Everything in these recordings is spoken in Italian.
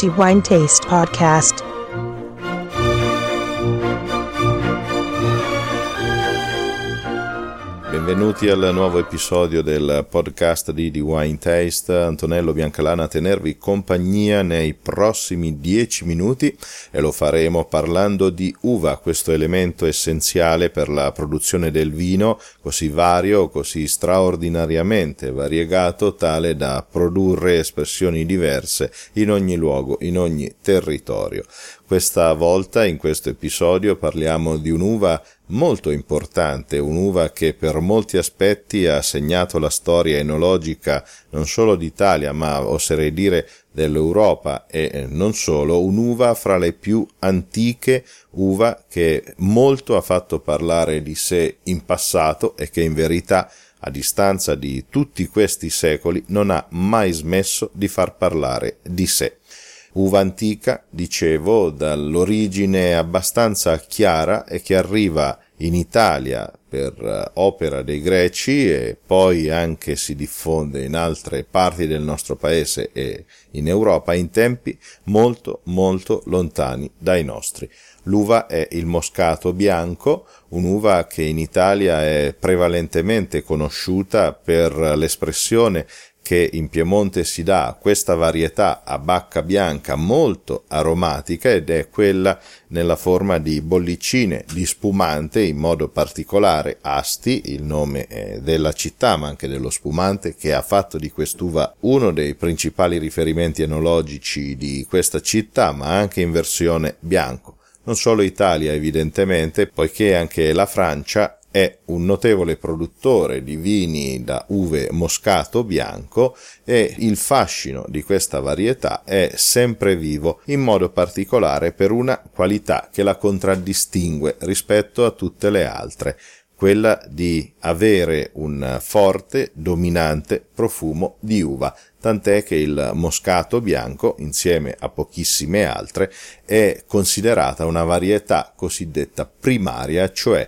The Wine Taste Podcast. Benvenuti al nuovo episodio del podcast di The Wine Taste. Antonello Biancalana a tenervi compagnia nei prossimi dieci minuti e lo faremo parlando di uva, questo elemento essenziale per la produzione del vino, così vario, così straordinariamente variegato, tale da produrre espressioni diverse in ogni luogo, in ogni territorio. Questa volta, in questo episodio, parliamo di un'uva molto importante, un'uva che per molti aspetti ha segnato la storia enologica non solo d'Italia, ma oserei dire dell'Europa. E non solo, un'uva fra le più antiche, uva che molto ha fatto parlare di sé in passato e che in verità a distanza di tutti questi secoli non ha mai smesso di far parlare di sé uva antica, dicevo, dall'origine abbastanza chiara e che arriva in Italia per eh, opera dei greci e poi anche si diffonde in altre parti del nostro paese e in Europa in tempi molto molto lontani dai nostri. L'uva è il moscato bianco, un'uva che in Italia è prevalentemente conosciuta per l'espressione che in Piemonte si dà questa varietà a bacca bianca molto aromatica ed è quella nella forma di bollicine di spumante, in modo particolare Asti, il nome della città ma anche dello spumante che ha fatto di quest'uva uno dei principali riferimenti enologici di questa città, ma anche in versione bianco. Non solo Italia evidentemente, poiché anche la Francia è un notevole produttore di vini da uve moscato bianco e il fascino di questa varietà è sempre vivo, in modo particolare per una qualità che la contraddistingue rispetto a tutte le altre, quella di avere un forte, dominante profumo di uva, tant'è che il moscato bianco, insieme a pochissime altre, è considerata una varietà cosiddetta primaria, cioè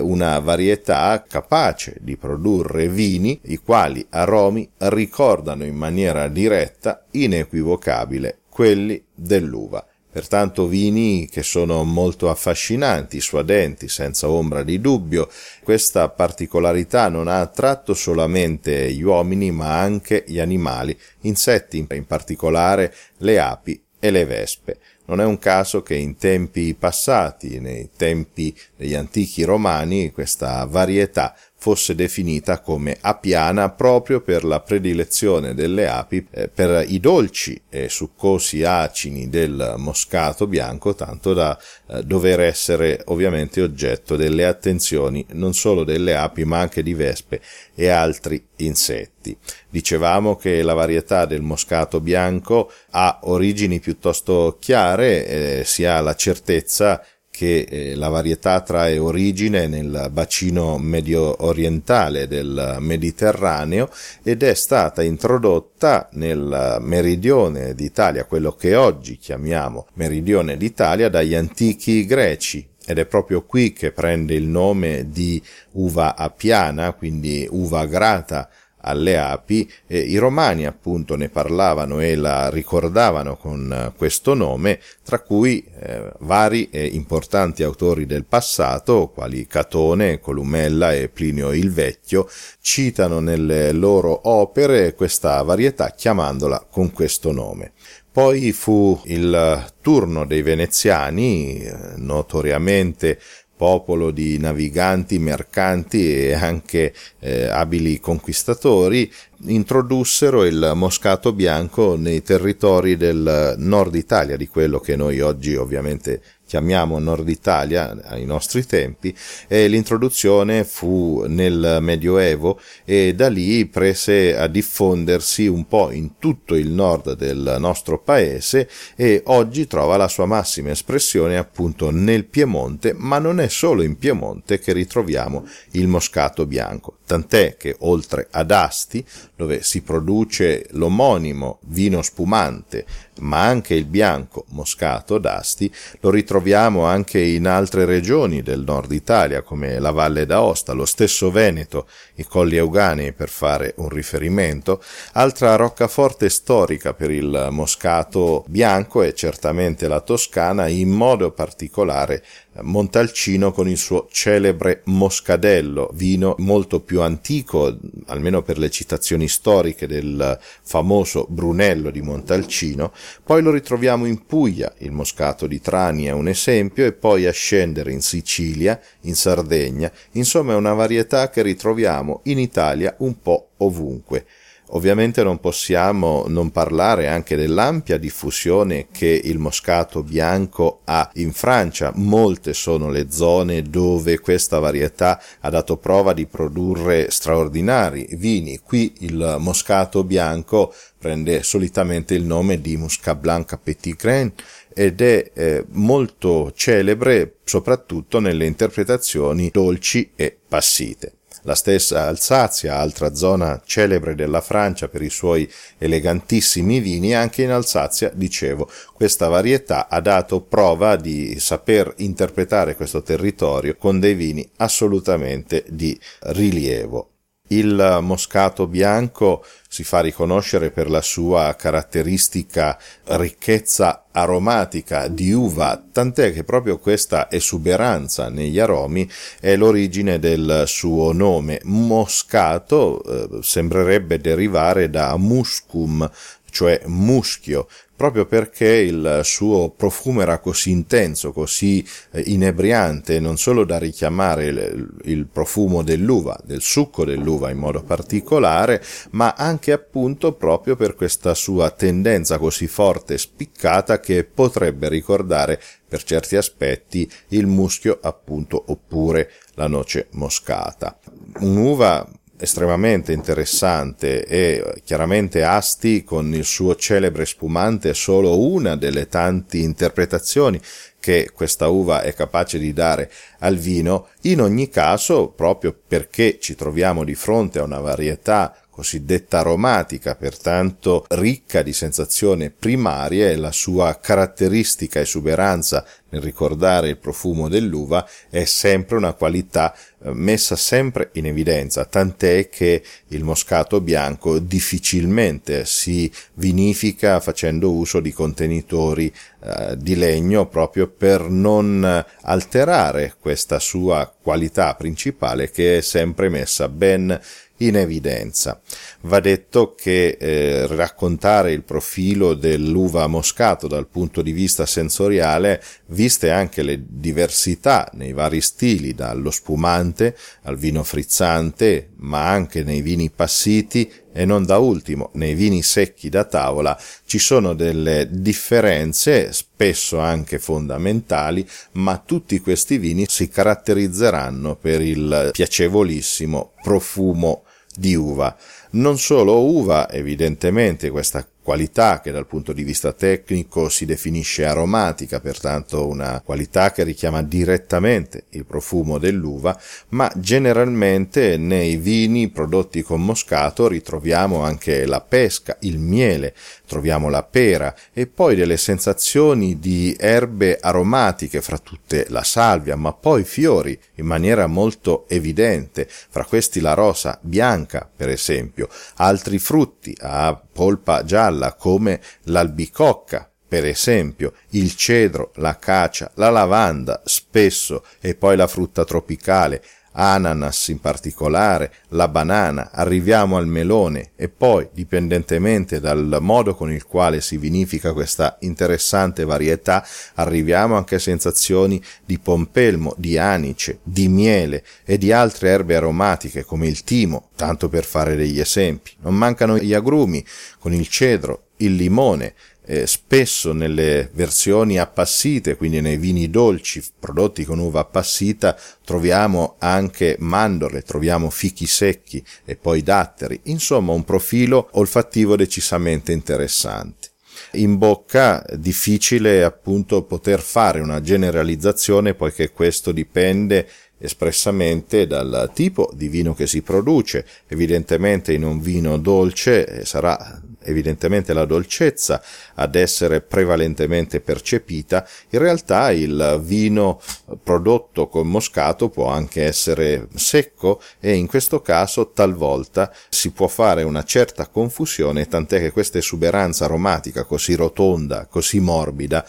una varietà capace di produrre vini i quali aromi ricordano in maniera diretta, inequivocabile, quelli dell'uva. Pertanto vini che sono molto affascinanti, suadenti, senza ombra di dubbio. Questa particolarità non ha attratto solamente gli uomini ma anche gli animali, insetti in particolare le api e le vespe. Non è un caso che in tempi passati, nei tempi degli antichi romani, questa varietà fosse definita come apiana proprio per la predilezione delle api eh, per i dolci e succosi acini del moscato bianco, tanto da eh, dover essere ovviamente oggetto delle attenzioni non solo delle api ma anche di vespe e altri insetti. Dicevamo che la varietà del moscato bianco ha origini piuttosto chiare, eh, si ha la certezza che eh, la varietà trae origine nel bacino medio orientale del Mediterraneo ed è stata introdotta nel meridione d'Italia, quello che oggi chiamiamo meridione d'Italia, dagli antichi greci. Ed è proprio qui che prende il nome di uva apiana, quindi uva grata alle api, eh, i romani appunto ne parlavano e la ricordavano con eh, questo nome, tra cui eh, vari e importanti autori del passato, quali Catone, Columella e Plinio il Vecchio, citano nelle loro opere questa varietà chiamandola con questo nome. Poi fu il turno dei veneziani, eh, notoriamente popolo di naviganti, mercanti e anche eh, abili conquistatori, introdussero il moscato bianco nei territori del nord Italia, di quello che noi oggi ovviamente chiamiamo Nord Italia ai nostri tempi e l'introduzione fu nel Medioevo e da lì prese a diffondersi un po' in tutto il nord del nostro paese e oggi trova la sua massima espressione appunto nel Piemonte, ma non è solo in Piemonte che ritroviamo il moscato bianco, tant'è che oltre ad Asti, dove si produce l'omonimo vino spumante ma anche il bianco moscato d'Asti lo ritroviamo anche in altre regioni del nord Italia come la Valle d'Aosta, lo stesso Veneto, i Colli Euganei per fare un riferimento. Altra roccaforte storica per il moscato bianco è certamente la Toscana, in modo particolare Montalcino con il suo celebre Moscadello, vino molto più antico, almeno per le citazioni storiche del famoso Brunello di Montalcino, poi lo ritroviamo in Puglia, il Moscato di Trani è un esempio, e poi a scendere in Sicilia, in Sardegna, insomma è una varietà che ritroviamo in Italia un po' ovunque. Ovviamente non possiamo non parlare anche dell'ampia diffusione che il moscato bianco ha in Francia. Molte sono le zone dove questa varietà ha dato prova di produrre straordinari vini. Qui il moscato bianco prende solitamente il nome di Muscat Blanc Petit Grain ed è eh, molto celebre soprattutto nelle interpretazioni dolci e passite. La stessa Alsazia, altra zona celebre della Francia per i suoi elegantissimi vini, anche in Alsazia, dicevo, questa varietà ha dato prova di saper interpretare questo territorio con dei vini assolutamente di rilievo. Il moscato bianco si fa riconoscere per la sua caratteristica ricchezza aromatica di uva, tant'è che proprio questa esuberanza negli aromi è l'origine del suo nome. Moscato eh, sembrerebbe derivare da muscum, cioè muschio, proprio perché il suo profumo era così intenso, così eh, inebriante, non solo da richiamare il, il, profumo dell'uva, del succo dell'uva in modo particolare, ma anche appunto proprio per questa sua tendenza così forte e spiccata che potrebbe ricordare per certi aspetti il muschio appunto oppure la noce moscata. Un'uva estremamente interessante e chiaramente Asti con il suo celebre spumante è solo una delle tante interpretazioni che questa uva è capace di dare al vino, in ogni caso proprio perché ci troviamo di fronte a una varietà cosiddetta aromatica, pertanto ricca di sensazioni primarie e la sua caratteristica esuberanza nel ricordare il profumo dell'uva è sempre una qualità eh, messa sempre in evidenza, tant'è che il moscato bianco difficilmente si vinifica facendo uso di contenitori eh, di legno proprio per non alterare questa sua qualità principale che è sempre messa ben in evidenza. Va detto che eh, raccontare il profilo dell'uva moscato dal punto di vista sensoriale, viste anche le diversità nei vari stili, dallo spumante al vino frizzante, ma anche nei vini passiti e non da ultimo nei vini secchi da tavola ci sono delle differenze spesso anche fondamentali ma tutti questi vini si caratterizzeranno per il piacevolissimo profumo di uva. Non solo uva, evidentemente questa qualità che dal punto di vista tecnico si definisce aromatica, pertanto una qualità che richiama direttamente il profumo dell'uva, ma generalmente nei vini prodotti con moscato ritroviamo anche la pesca, il miele, troviamo la pera e poi delle sensazioni di erbe aromatiche, fra tutte la salvia, ma poi fiori in maniera molto evidente, fra questi la rosa bianca per esempio, altri frutti a polpa gialla come l'albicocca, per esempio. Il cedro, la cacia, la lavanda spesso. E poi la frutta tropicale, ananas in particolare, la banana, arriviamo al melone e poi, dipendentemente dal modo con il quale si vinifica questa interessante varietà, arriviamo anche a sensazioni di pompelmo, di anice, di miele e di altre erbe aromatiche come il timo, tanto per fare degli esempi. Non mancano gli agrumi con il cedro, il limone, eh, spesso nelle versioni appassite, quindi nei vini dolci prodotti con uva appassita, troviamo anche mandorle, troviamo fichi secchi e poi datteri, insomma un profilo olfattivo decisamente interessante. In bocca difficile appunto poter fare una generalizzazione poiché questo dipende espressamente dal tipo di vino che si produce. Evidentemente in un vino dolce eh, sarà evidentemente la dolcezza ad essere prevalentemente percepita, in realtà il vino prodotto con moscato può anche essere secco e in questo caso talvolta si può fare una certa confusione, tant'è che questa esuberanza aromatica così rotonda, così morbida,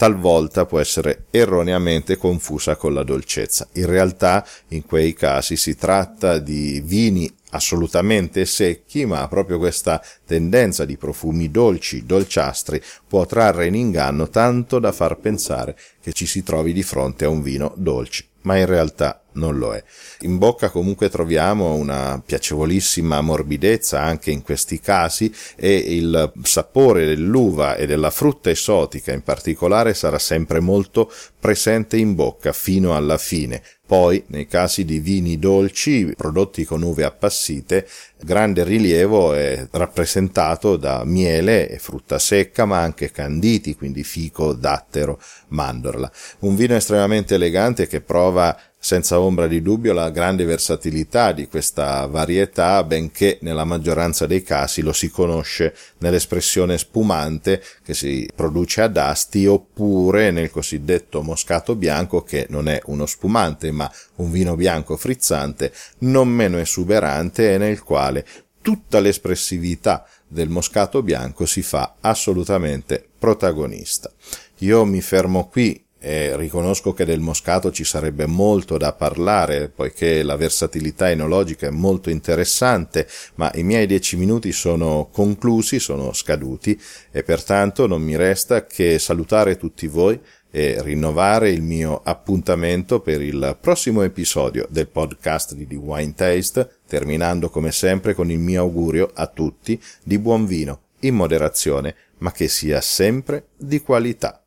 talvolta può essere erroneamente confusa con la dolcezza. In realtà in quei casi si tratta di vini assolutamente secchi, ma proprio questa tendenza di profumi dolci, dolciastri, può trarre in inganno tanto da far pensare che ci si trovi di fronte a un vino dolce, ma in realtà non lo è. In bocca comunque troviamo una piacevolissima morbidezza anche in questi casi e il sapore dell'uva e della frutta esotica in particolare sarà sempre molto presente in bocca fino alla fine. Poi, nei casi di vini dolci prodotti con uve appassite, grande rilievo è rappresentato da miele e frutta secca, ma anche canditi, quindi fico, dattero, mandorla. Un vino estremamente elegante che prova senza ombra di dubbio la grande versatilità di questa varietà, benché nella maggioranza dei casi lo si conosce nell'espressione spumante che si produce ad asti oppure nel cosiddetto moscato bianco che non è uno spumante ma un vino bianco frizzante non meno esuberante e nel quale tutta l'espressività del moscato bianco si fa assolutamente protagonista. Io mi fermo qui e riconosco che del moscato ci sarebbe molto da parlare, poiché la versatilità enologica è molto interessante, ma i miei dieci minuti sono conclusi, sono scaduti, e pertanto non mi resta che salutare tutti voi e rinnovare il mio appuntamento per il prossimo episodio del podcast di The Wine Taste, terminando come sempre con il mio augurio a tutti di buon vino, in moderazione, ma che sia sempre di qualità.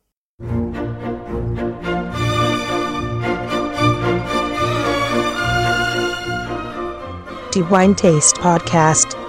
The Wine Taste Podcast.